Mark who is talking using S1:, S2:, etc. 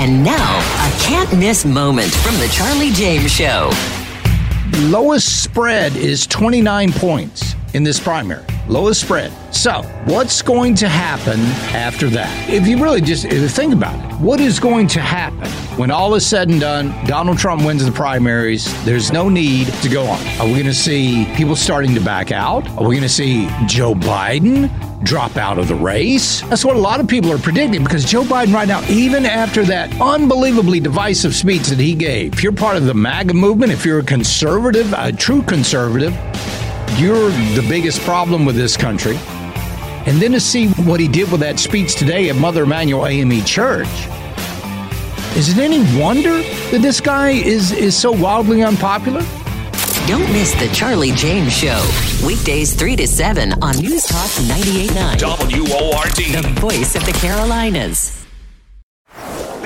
S1: And now, a can't miss moment from The Charlie James Show.
S2: Lowest spread is 29 points in this primary. Lowest spread. So, what's going to happen after that? If you really just think about it, what is going to happen when all is said and done? Donald Trump wins the primaries. There's no need to go on. Are we going to see people starting to back out? Are we going to see Joe Biden drop out of the race? That's what a lot of people are predicting because Joe Biden, right now, even after that unbelievably divisive speech that he gave, if you're part of the MAGA movement, if you're a conservative, a true conservative, you're the biggest problem with this country. And then to see what he did with that speech today at Mother Emanuel AME Church. Is it any wonder that this guy is, is so wildly unpopular?
S1: Don't miss The Charlie James Show. Weekdays 3 to 7 on News Talk 98.9.
S3: WORD.
S1: The voice of the Carolinas.